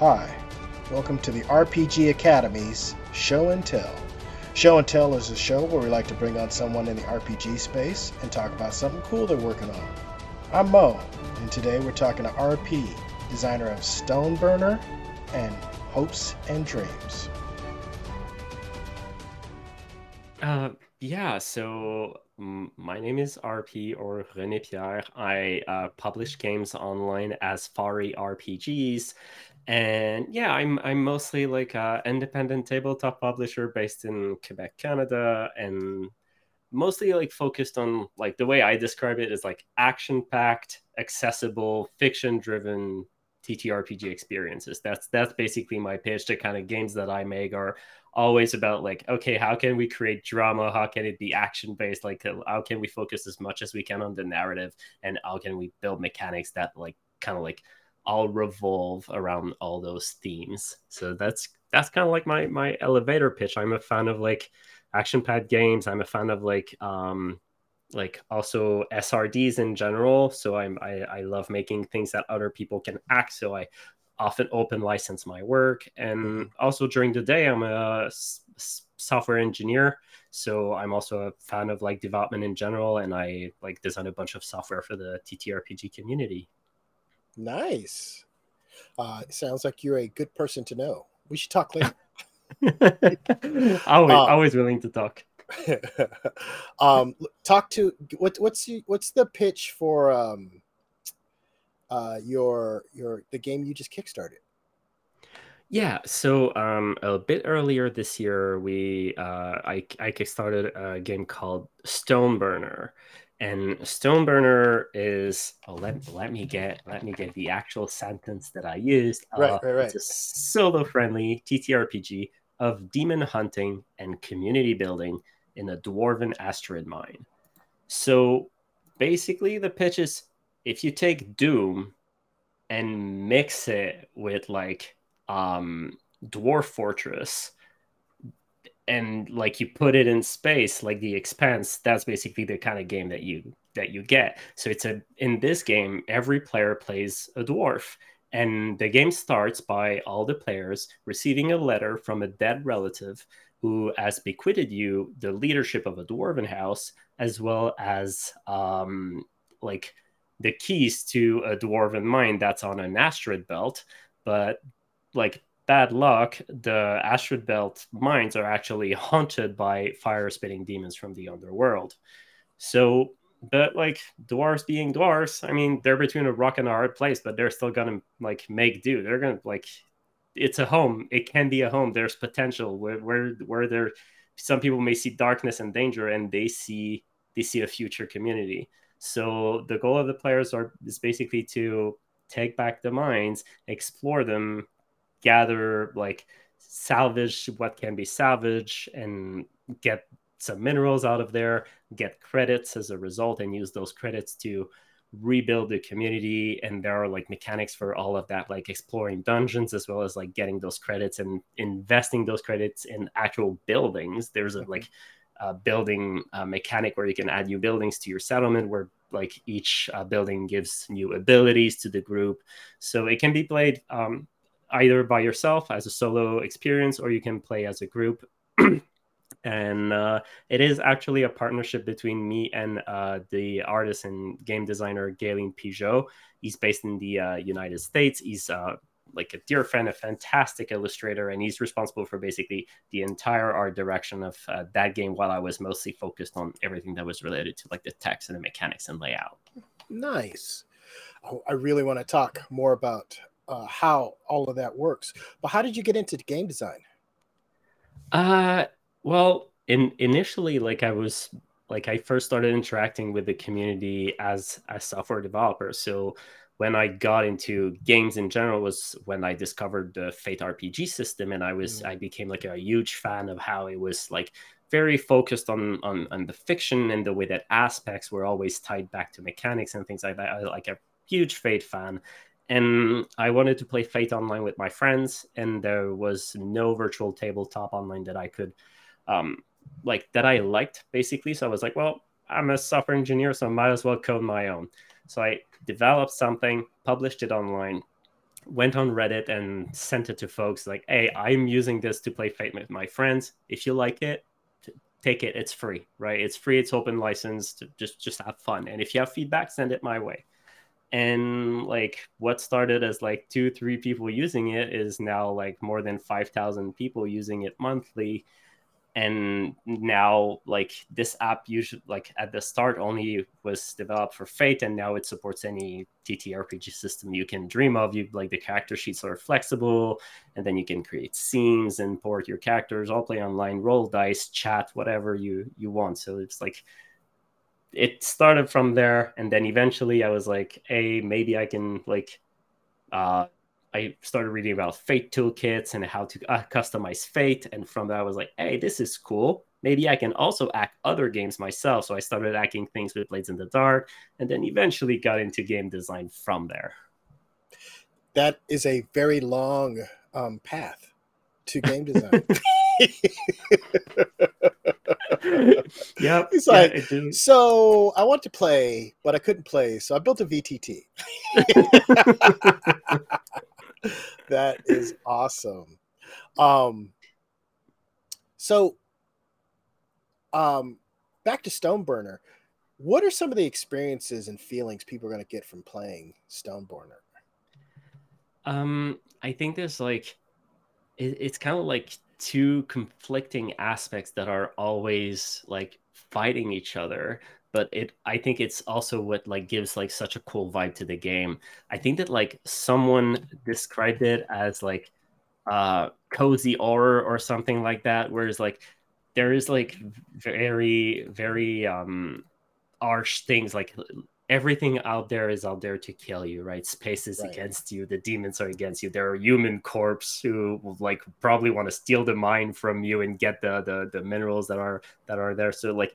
Hi, welcome to the RPG Academy's Show and Tell. Show and Tell is a show where we like to bring on someone in the RPG space and talk about something cool they're working on. I'm Moe, and today we're talking to RP, designer of Stoneburner and Hopes and Dreams. Uh, yeah, so my name is RP or René-Pier. I uh, publish games online as Fari RPGs. And yeah, I'm I'm mostly like a independent tabletop publisher based in Quebec, Canada, and mostly like focused on like the way I describe it is like action-packed, accessible, fiction-driven TTRPG experiences. That's that's basically my pitch. The kind of games that I make are always about like, okay, how can we create drama? How can it be action based? Like, uh, how can we focus as much as we can on the narrative, and how can we build mechanics that like kind of like all revolve around all those themes. So that's that's kind of like my my elevator pitch. I'm a fan of like action pad games. I'm a fan of like um like also SRDs in general. So I'm I, I love making things that other people can act. So I often open license my work and mm-hmm. also during the day i'm a s- software engineer so i'm also a fan of like development in general and i like design a bunch of software for the ttrpg community Nice. Uh, sounds like you're a good person to know. We should talk later. always, um, always willing to talk. um, talk to what? What's what's the pitch for um, uh, your your the game you just kickstarted? Yeah, so um, a bit earlier this year, we uh, I I kickstarted a game called Stoneburner, and Stoneburner is oh let, let me get let me get the actual sentence that I used. Right, uh, right, right. It's a solo friendly TTRPG of demon hunting and community building in a dwarven asteroid mine. So basically the pitch is if you take Doom and mix it with like um Dwarf Fortress and like you put it in space like the Expanse that's basically the kind of game that you that you get. So it's a in this game every player plays a dwarf and the game starts by all the players receiving a letter from a dead relative who has bequeathed you the leadership of a dwarven house as well as um like the keys to a dwarven mine that's on an asteroid belt. But like bad luck, the asteroid belt mines are actually haunted by fire spitting demons from the underworld. So, but like dwarves being dwarves, I mean, they're between a rock and a hard place, but they're still gonna like make do. They're gonna like, it's a home. It can be a home. There's potential where where where there. Some people may see darkness and danger, and they see they see a future community. So the goal of the players are is basically to take back the mines, explore them, gather like salvage what can be salvaged and get some minerals out of there get credits as a result and use those credits to rebuild the community. And there are like mechanics for all of that like exploring dungeons as well as like getting those credits and investing those credits in actual buildings. There's a mm-hmm. like a building uh, mechanic where you can add new buildings to your settlement where like each uh, building gives new abilities to the group. So it can be played um, either by yourself as a solo experience or you can play as a group. and uh, it is actually a partnership between me and uh, the artist and game designer Galen Pejeau. He's based in the uh, United States. He's uh, like a dear friend, a fantastic illustrator, and he's responsible for basically the entire art direction of uh, that game. While I was mostly focused on everything that was related to like the text and the mechanics and layout. Nice. Oh, I really want to talk more about uh, how all of that works. But how did you get into game design? Uh, well, in initially, like I was like I first started interacting with the community as a software developer. So when I got into games in general was when I discovered the Fate RPG system, and I was mm. I became like a huge fan of how it was like very focused on, on on the fiction and the way that aspects were always tied back to mechanics and things like that. I like a huge Fate fan, and I wanted to play Fate online with my friends, and there was no virtual tabletop online that I could, um, like that I liked basically. So I was like, well, I'm a software engineer, so I might as well code my own. So I developed something, published it online, went on Reddit and sent it to folks like, "Hey, I'm using this to play Fate with my friends. If you like it, take it. It's free, right? It's free. It's open license. To just just have fun. And if you have feedback, send it my way." And like what started as like two, three people using it is now like more than five thousand people using it monthly. And now like this app usually like at the start only was developed for fate and now it supports any ttrpg system you can dream of. You like the character sheets are flexible and then you can create scenes and port your characters. All play online roll dice chat whatever you you want. So it's like it started from there and then eventually i was like hey maybe i can like uh I started reading about Fate toolkits and how to uh, customize Fate. And from that, I was like, hey, this is cool. Maybe I can also act other games myself. So I started acting things with Blades in the Dark and then eventually got into game design from there. That is a very long um, path to game design. yep. He's like, yeah, so I want to play, but I couldn't play, so I built a VTT that is awesome. Um, so, um, back to Stoneburner. What are some of the experiences and feelings people are going to get from playing Stoneburner? Um, I think there's like, it, it's kind of like two conflicting aspects that are always like fighting each other but it i think it's also what like gives like such a cool vibe to the game. I think that like someone described it as like uh cozy horror or something like that whereas like there is like very very um harsh things like everything out there is out there to kill you right space is right. against you the demons are against you there are human corpse who like probably want to steal the mine from you and get the the, the minerals that are that are there so like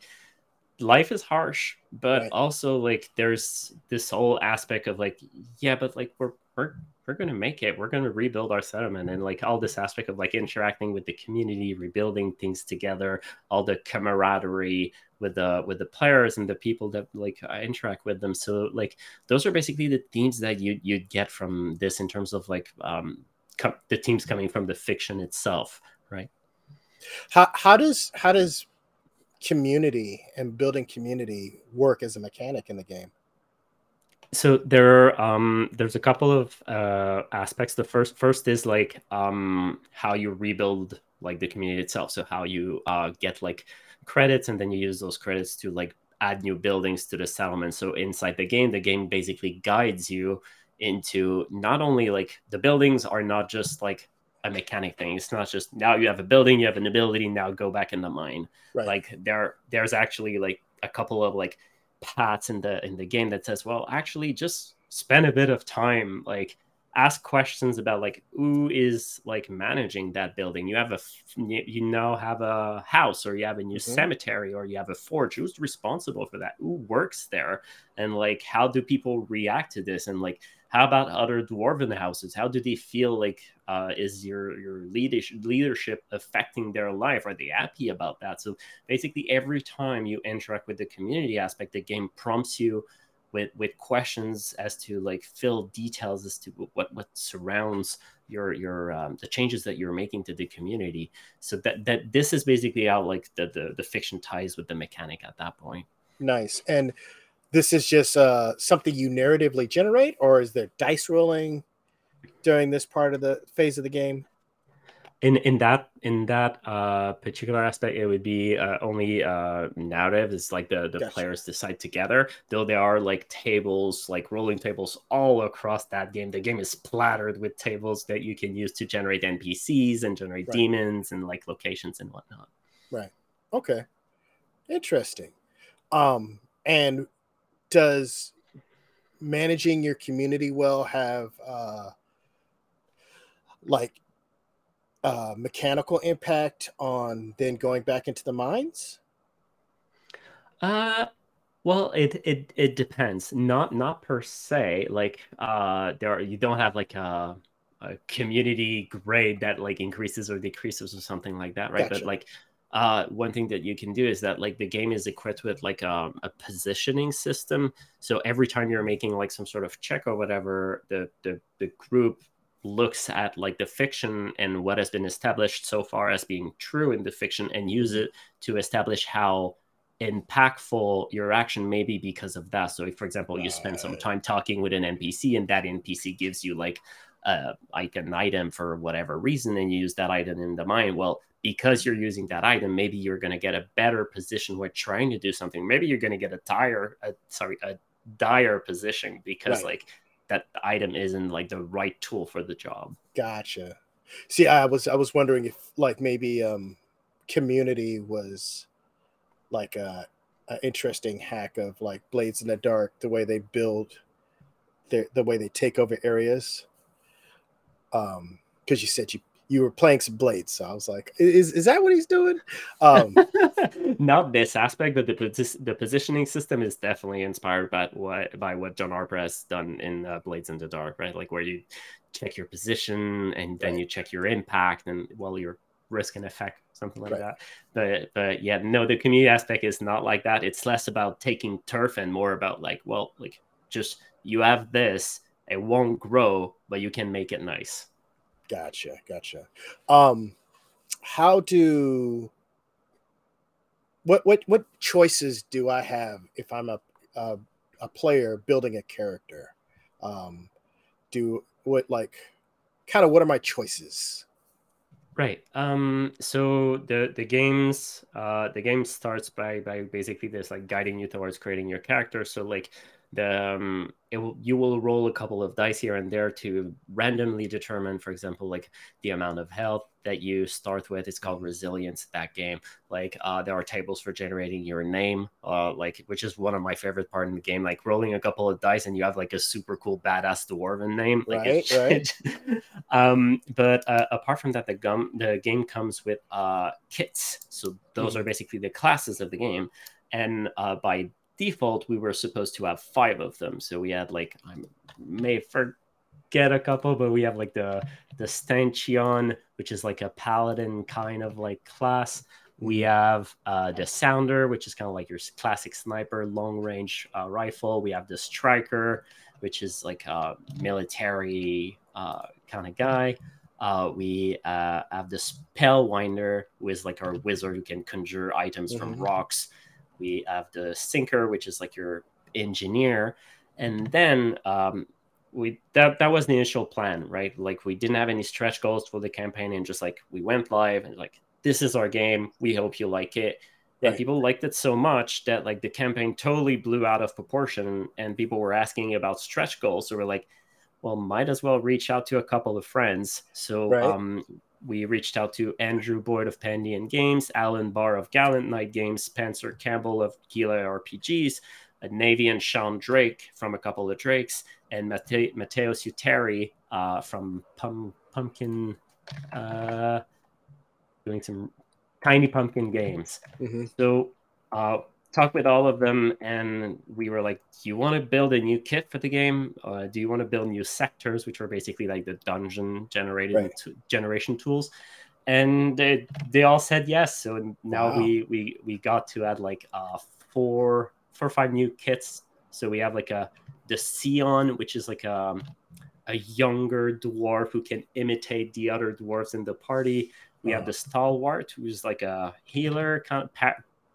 life is harsh, but right. also like there's this whole aspect of like, yeah, but like we're we're we're gonna make it. We're gonna rebuild our settlement and like all this aspect of like interacting with the community, rebuilding things together, all the camaraderie with the with the players and the people that like interact with them. So like those are basically the themes that you you'd get from this in terms of like um the teams coming from the fiction itself, right? How how does how does community and building community work as a mechanic in the game? So there, are um, there's a couple of uh, aspects. The first, first is like um, how you rebuild like the community itself. So how you uh, get like credits, and then you use those credits to like add new buildings to the settlement. So inside the game, the game basically guides you into not only like the buildings are not just like a mechanic thing. It's not just now you have a building, you have an ability, now go back in the mine. Right. Like there there's actually like a couple of like paths in the in the game that says, well, actually just spend a bit of time like ask questions about like who is like managing that building? You have a you now have a house or you have a new mm-hmm. cemetery or you have a forge. Who's responsible for that? Who works there? And like how do people react to this? And like how about other dwarven houses? How do they feel like uh, is your your leadership leadership affecting their life? Are they happy about that? So basically, every time you interact with the community aspect, the game prompts you with with questions as to like fill details as to what what surrounds your your um, the changes that you're making to the community. So that that this is basically how like the the, the fiction ties with the mechanic at that point. Nice and this is just uh, something you narratively generate, or is there dice rolling during this part of the phase of the game? In in that in that uh, particular aspect, it would be uh, only uh, narrative. It's like the the gotcha. players decide together. Though there are like tables, like rolling tables, all across that game. The game is splattered with tables that you can use to generate NPCs and generate right. demons and like locations and whatnot. Right. Okay. Interesting. Um, and does managing your community well have uh, like uh, mechanical impact on then going back into the mines? Uh, well, it it it depends. Not not per se. Like uh, there are, you don't have like a, a community grade that like increases or decreases or something like that, right? Gotcha. But like uh, one thing that you can do is that like the game is equipped with like a, um, a, positioning system. So every time you're making like some sort of check or whatever, the the, the group looks at like the fiction and what has been established so far as being true in the fiction and use it to establish how impactful your action may be because of that. So, if, for example, you spend some time talking with an NPC and that NPC gives you like uh, like an item for whatever reason, and you use that item in the mine, well, because you're using that item, maybe you're going to get a better position when trying to do something. Maybe you're going to get a dire, a, sorry, a dire position because right. like that item isn't like the right tool for the job. Gotcha. See, I was I was wondering if like maybe um community was like a, a interesting hack of like Blades in the Dark, the way they build the the way they take over areas. Um, because you said you you were playing some blades. So I was like, is, is that what he's doing? Um, Not this aspect, but the the positioning system is definitely inspired by what by what John Harper has done in uh, Blades in the Dark, right? Like where you check your position and then right. you check your impact and well your risk and effect, something like right. that. But but yeah, no, the community aspect is not like that. It's less about taking turf and more about like, well, like just you have this, it won't grow, but you can make it nice. Gotcha, gotcha. Um, how do what what what choices do I have if I'm a a, a player building a character? Um, do what like kind of what are my choices? Right. Um, so the the games uh, the game starts by by basically this like guiding you towards creating your character. So like the um, it will, you will roll a couple of dice here and there to randomly determine, for example, like the amount of health that you start with. It's called resilience. That game, like uh, there are tables for generating your name, uh, like which is one of my favorite part in the game. Like rolling a couple of dice and you have like a super cool badass dwarven name. Like right, right. um, but uh, apart from that, the gum the game comes with uh kits. So those mm-hmm. are basically the classes of the game and uh, by default, we were supposed to have five of them. So we had like I may forget a couple, but we have like the the Stanchion, which is like a paladin kind of like class. We have uh, the Sounder, which is kind of like your classic sniper long range uh, rifle. We have the Striker, which is like a military uh, kind of guy. Uh, we uh, have the Spellwinder, who is like our wizard who can conjure items mm-hmm. from rocks we have the sinker, which is like your engineer, and then um, we that that was the initial plan, right? Like we didn't have any stretch goals for the campaign, and just like we went live and like this is our game. We hope you like it. Right. And people liked it so much that like the campaign totally blew out of proportion, and people were asking about stretch goals. So we're like, well, might as well reach out to a couple of friends. So right. um, we reached out to Andrew Boyd of Pandian Games, Alan Bahr of Gallant Knight Games, Spencer Campbell of Gila RPGs, Navy and Sean Drake from a couple of Drakes, and Mate- Matteo Suteri uh, from Pum- Pumpkin, uh, doing some tiny pumpkin games. Mm-hmm. So uh, talked with all of them and we were like do you want to build a new kit for the game uh, do you want to build new sectors which are basically like the dungeon generated right. t- generation tools and they, they all said yes so now wow. we we we got to add like uh four four or five new kits so we have like a the Scion, which is like a um, a younger dwarf who can imitate the other dwarves in the party. We have the Stalwart, who's like a healer, kind of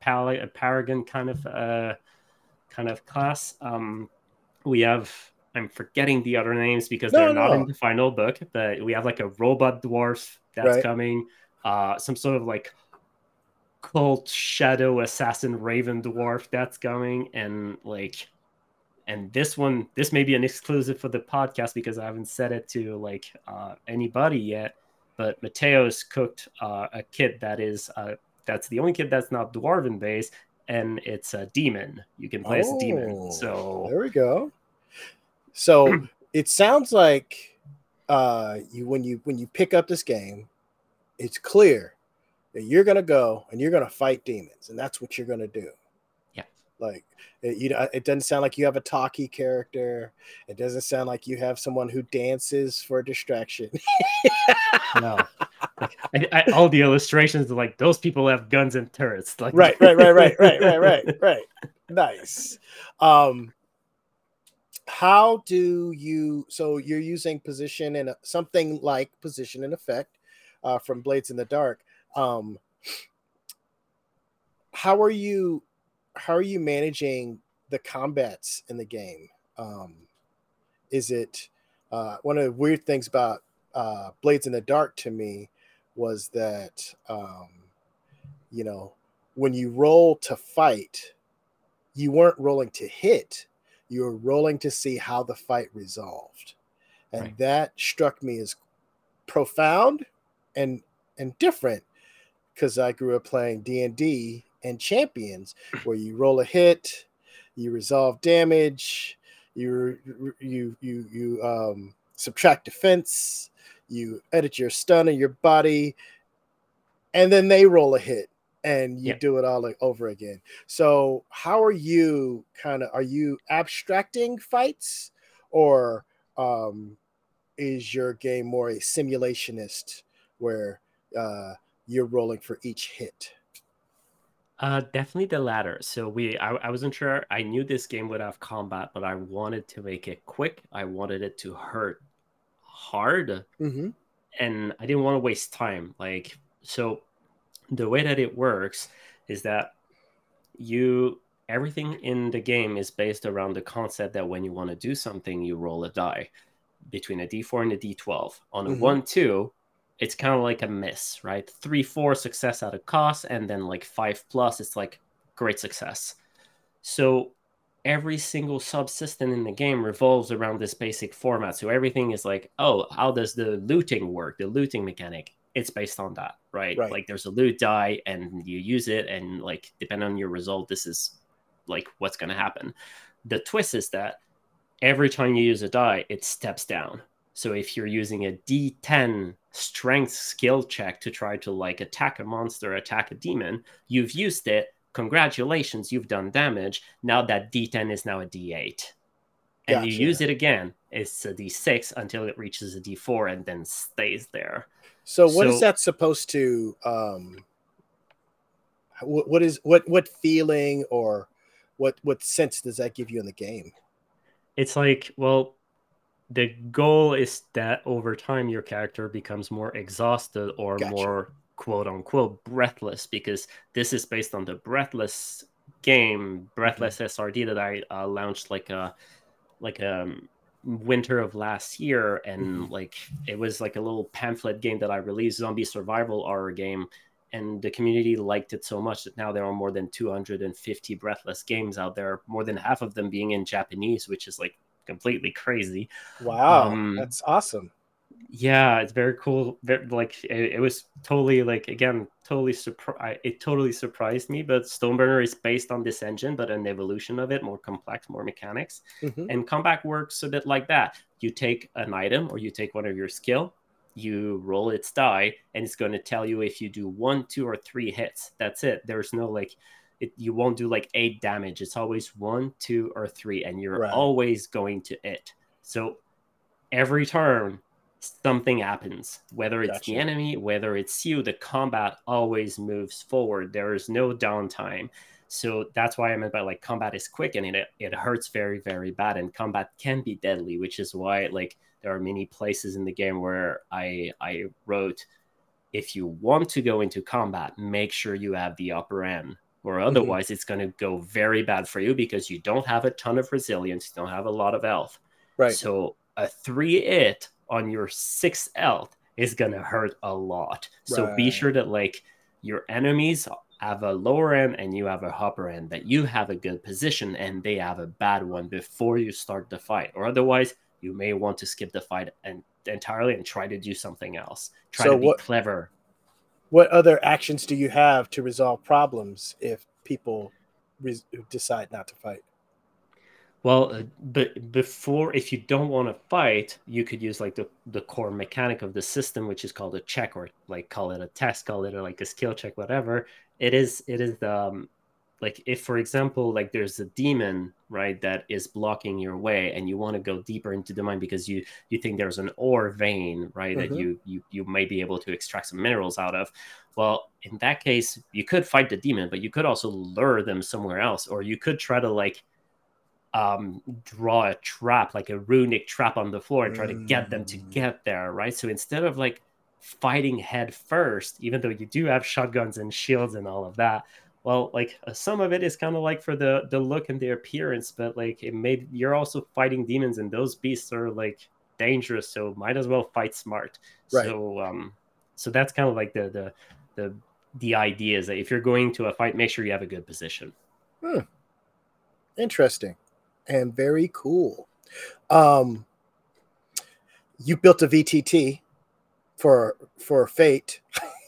Pal- a Paragon kind of uh, kind of class. Um, we have I'm forgetting the other names because no, they're no. not in the final book, but we have like a robot dwarf that's right. coming. Uh, some sort of like cult shadow assassin raven dwarf that's coming, and like, and this one, this may be an exclusive for the podcast because I haven't said it to like uh, anybody yet. But Mateo's cooked uh, a kit that is uh, that's the only kid that's not dwarven based, and it's a demon. You can play oh, as a demon. Oh, so there we go. So it sounds like uh, you when you when you pick up this game, it's clear that you're gonna go and you're gonna fight demons, and that's what you're gonna do. Like it, you know, it doesn't sound like you have a talkie character. It doesn't sound like you have someone who dances for distraction. no, like, I, I, all the illustrations are like those people have guns and turrets. Like right, right, right, right, right, right, right, right. Nice. Um, how do you so you're using position and something like position and effect uh, from blades in the dark um how are you how are you managing the combats in the game? Um is it uh one of the weird things about uh blades in the dark to me was that um you know when you roll to fight you weren't rolling to hit. You were rolling to see how the fight resolved. And right. that struck me as profound and and different because i grew up playing d&d and champions where you roll a hit you resolve damage you you you you um, subtract defense you edit your stun and your body and then they roll a hit and you do it all like over again. So how are you kind of are you abstracting fights or um is your game more a simulationist where uh you're rolling for each hit? Uh, definitely the latter. So we, I, I wasn't sure. I knew this game would have combat, but I wanted to make it quick. I wanted it to hurt hard, mm-hmm. and I didn't want to waste time. Like so, the way that it works is that you everything in the game is based around the concept that when you want to do something you roll a die between a d4 and a d12 on a mm-hmm. 1 2 it's kind of like a miss right 3 4 success at a cost and then like 5 plus it's like great success so every single subsystem in the game revolves around this basic format so everything is like oh how does the looting work the looting mechanic it's based on that, right? right? Like there's a loot die and you use it, and like depending on your result, this is like what's going to happen. The twist is that every time you use a die, it steps down. So if you're using a D10 strength skill check to try to like attack a monster, attack a demon, you've used it. Congratulations, you've done damage. Now that D10 is now a D8. And gotcha. you use it again, it's a D6 until it reaches a D4 and then stays there. So what so, is that supposed to um what, what is what what feeling or what what sense does that give you in the game? It's like, well, the goal is that over time your character becomes more exhausted or gotcha. more quote unquote breathless because this is based on the breathless game breathless mm-hmm. srd that i uh, launched like a like a um, winter of last year and mm-hmm. like it was like a little pamphlet game that i released zombie survival horror game and the community liked it so much that now there are more than 250 breathless games out there more than half of them being in japanese which is like completely crazy. Wow um, that's awesome. Yeah it's very cool. Very, like it, it, was totally like again totally surprised it totally surprised me but stoneburner is based on this engine but an evolution of it more complex more mechanics. Mm-hmm. and combat works a bit like that. You take an item or you take one of your skill you roll its die and it's going to tell you if you do one two or three hits. That's it. There's no like it, you won't do like eight damage. It's always one two or three and you're right. always going to it. So every turn something happens. Whether it's gotcha. the enemy whether it's you the combat always moves forward. There is no downtime. So that's why i meant by like combat is quick and it, it hurts very very bad. And combat can be deadly which is why like there are many places in the game where i i wrote if you want to go into combat make sure you have the upper end or mm-hmm. otherwise mm-hmm. it's going to go very bad for you because you don't have a ton of resilience you don't have a lot of health right so a three it on your sixth health is gonna hurt a lot. Right. So be sure that like your enemies have a lower end and you have a upper end, that you have a good position and they have a bad one before you start the fight. Or otherwise, you may want to skip the fight and entirely and try to do something else. Try so to be what, clever. What other actions do you have to resolve problems if people re- decide not to fight? Well, uh, but before, if you don't want to fight, you could use like the, the core mechanic of the system, which is called a check, or like call it a test, call it a, like a skill check, whatever. It is. It is the um, like if, for example, like there's a demon, right, that is blocking your way, and you want to go deeper into the mine because you you think there's an ore vein, right, mm-hmm. that you you you may be able to extract some minerals out of. Well, in that case, you could fight the demon, but you could also lure them somewhere else, or you could try to like um, draw a trap, like a runic trap on the floor, and try to get them to Mm. get there, right? So instead of like fighting head first, even though you do have shotguns and shields and all of that, well, like uh, some of it is kind of like for the the look and the appearance, but like it made you're also fighting demons, and those beasts are like dangerous, so might as well fight smart. Right. So um, so that's kind of like the the the the idea is that if you're going to a fight, make sure you have a good position. hmm. Interesting and very cool. Um, you built a VTT for for Fate.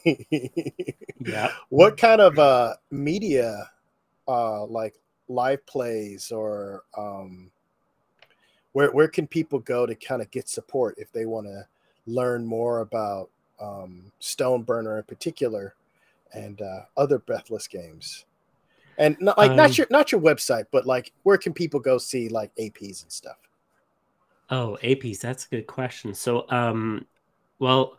Yeah. what kind of uh media uh like live plays or um where where can people go to kind of get support if they want to learn more about um Stoneburner in particular and uh other Breathless games? And not like Um, not your not your website, but like where can people go see like APs and stuff? Oh, APs, that's a good question. So, um, well,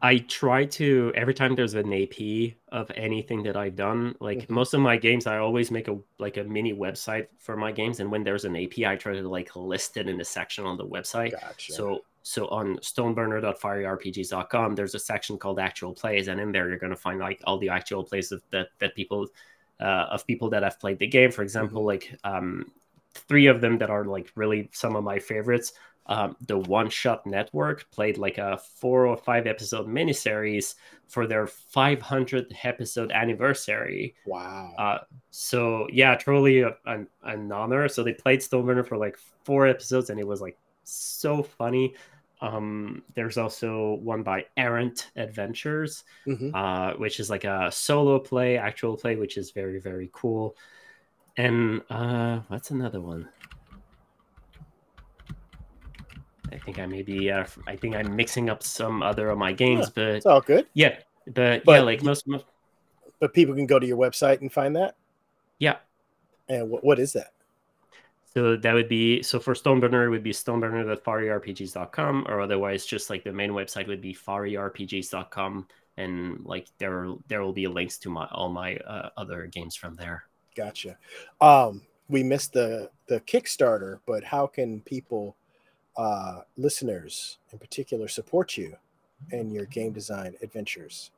I try to every time there's an AP of anything that I've done, like Mhm. most of my games, I always make a like a mini website for my games, and when there's an AP, I try to like list it in a section on the website. Gotcha. So so on stoneburner.farirpgs.com, there's a section called actual plays, and in there you're going to find like all the actual plays of, that that people uh, of people that have played the game. For example, like um, three of them that are like really some of my favorites. Um, the One Shot Network played like a four or five episode miniseries for their 500th episode anniversary. wow. Uh, so yeah, truly a, an, an honor. So they played Stoneburner for like four episodes, and it was like so funny. Um, there's also one by Errant Adventures, Mhm. uh, which is like a solo play, actual play, which is very very cool. And uh, what's another one? I think I maybe uh, I think I'm mixing up some other of my games, Yeah, but It's all good. yeah, but, But yeah, like most, most But people can go to your website and find that. yeah, And what, what is that? So that would be so for Stoneburner it would be stoneburner.farirpgs.com or otherwise just like the main website would be farirpgs.com and like there there will be links to my all my uh, other games from there. Gotcha. Um, we missed the the Kickstarter, but how can people, uh, listeners in particular, support you in your game design adventures?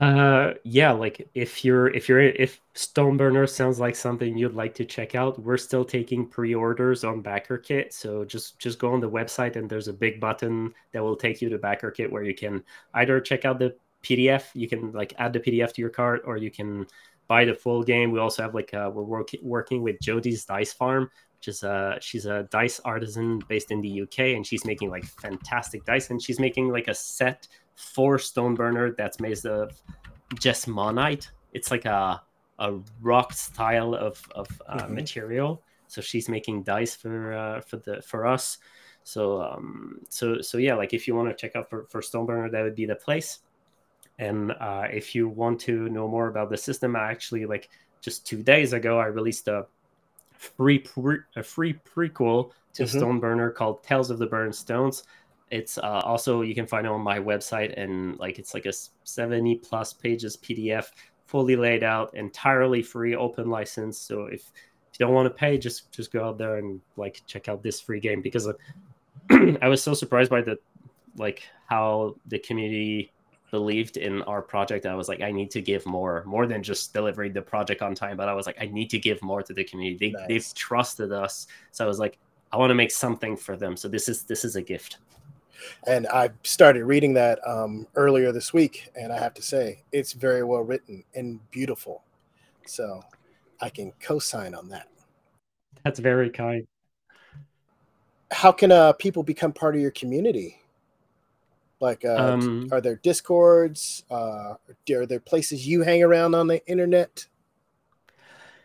Uh yeah, like if you're if you're if Stoneburner sounds like something you'd like to check out, we're still taking pre-orders on BackerKit. So just just go on the website and there's a big button that will take you to BackerKit where you can either check out the PDF, you can like add the PDF to your cart, or you can buy the full game. We also have like uh, we're work- working with Jodie's Dice Farm, which is uh she's a dice artisan based in the UK, and she's making like fantastic dice, and she's making like a set for Stoneburner that's made of Jesmonite. It's like a a rock style of of uh, Mhm. material. So she's making dice for uh, for the for us. So um so so yeah, like if you want to check out for for Stoneburner, that would be the place. And uh, if you want to know more about the system, I actually like just two days ago I released a free pre- a free prequel to Mhm. Stoneburner called Tales of the Burned Stones. It's uh, also you can find it on my website and like it's like a 70 plus pages PDF, fully laid out, entirely free, open license. So if, if you don't want to pay, just just go out there and like check out this free game because uh, I was so surprised by the like how the community believed in our project. I was like, I need to give more, more than just delivering the project on time. But I was like, I need to give more to the community. They, Nice. They've trusted us, so I was like, I want to make something for them. So this is this is a gift. And I started reading that um, earlier this week, and I have to say it's very well written and beautiful. So I can co-sign on that. That's very kind. How can uh, people become part of your community? Like, uh, Um, are there discords? Uh, are there places you hang around on the internet?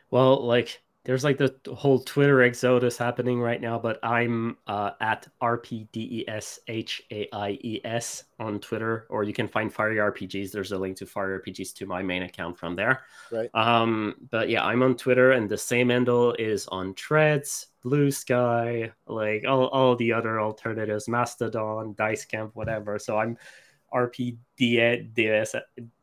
Well, like there's like the whole Twitter exodus happening right now, but I'm uh, at RPDESHAIES on Twitter, or you can find Fari RPGs. There's a link to Fari RPGs to my main account from there. Right. Um, but yeah, I'm on Twitter, and the same handle is on Threads, Blue Sky, like all, all the other alternatives, Mastodon, Dice Camp, whatever. So I'm RP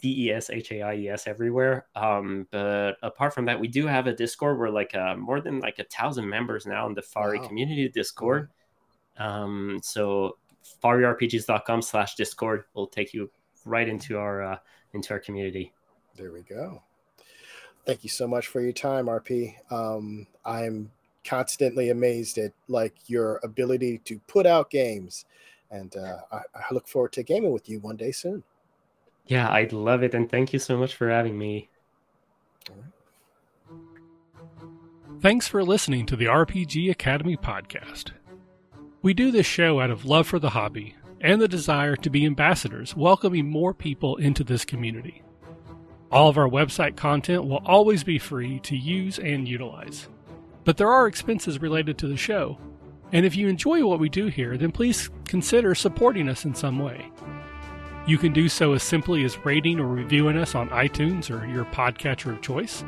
D-E-S-H-A-I-E-S everywhere. Um, but apart from that, we do have a Discord. We're like uh, more than like a thousand members now in the Fari Wow. community Discord. Um, so farirpgs.com slash Discord will take you right into our uh, into our community. There we go. Thank you so much for your time, RP. Um, I'm constantly amazed at like your ability to put out games, and uh, I, I look forward to gaming with you one day soon. Yeah, I'd love it, and thank you so much for having me. Thanks for listening to the RPG Academy podcast. We do this show out of love for the hobby and the desire to be ambassadors, welcoming more people into this community. All of our website content will always be free to use and utilize. But there are expenses related to the show, and if you enjoy what we do here, then please consider supporting us in some way. You can do so as simply as rating or reviewing us on iTunes or your podcatcher of choice.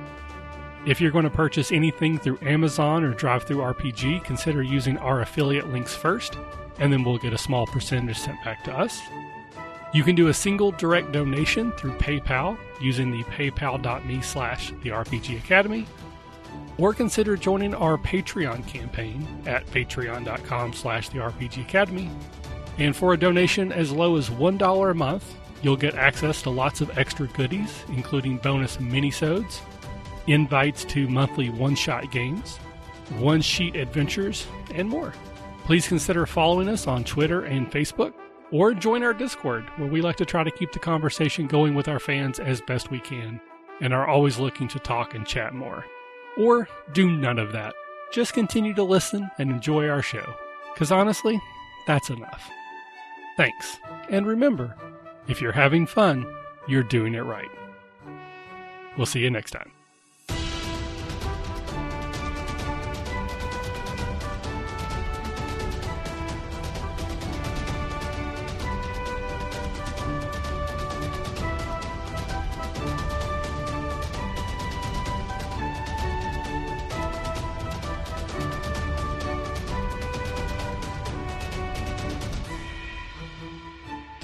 If you're going to purchase anything through Amazon or DriveThruRPG, consider using our affiliate links first, and then we'll get a small percentage sent back to us. You can do a single direct donation through PayPal using the paypal.me slash the RPG Academy, or consider joining our Patreon campaign at patreon.com slash the RPG Academy. And for a donation as low as $1 a month, you'll get access to lots of extra goodies, including bonus minisodes, invites to monthly one-shot games, one-sheet adventures, and more. Please consider following us on Twitter and Facebook, or join our Discord, where we like to try to keep the conversation going with our fans as best we can, and are always looking to talk and chat more. Or do none of that. Just continue to listen and enjoy our show, because honestly, that's enough. Thanks, and remember, if you're having fun, you're doing it right. We'll see you next time.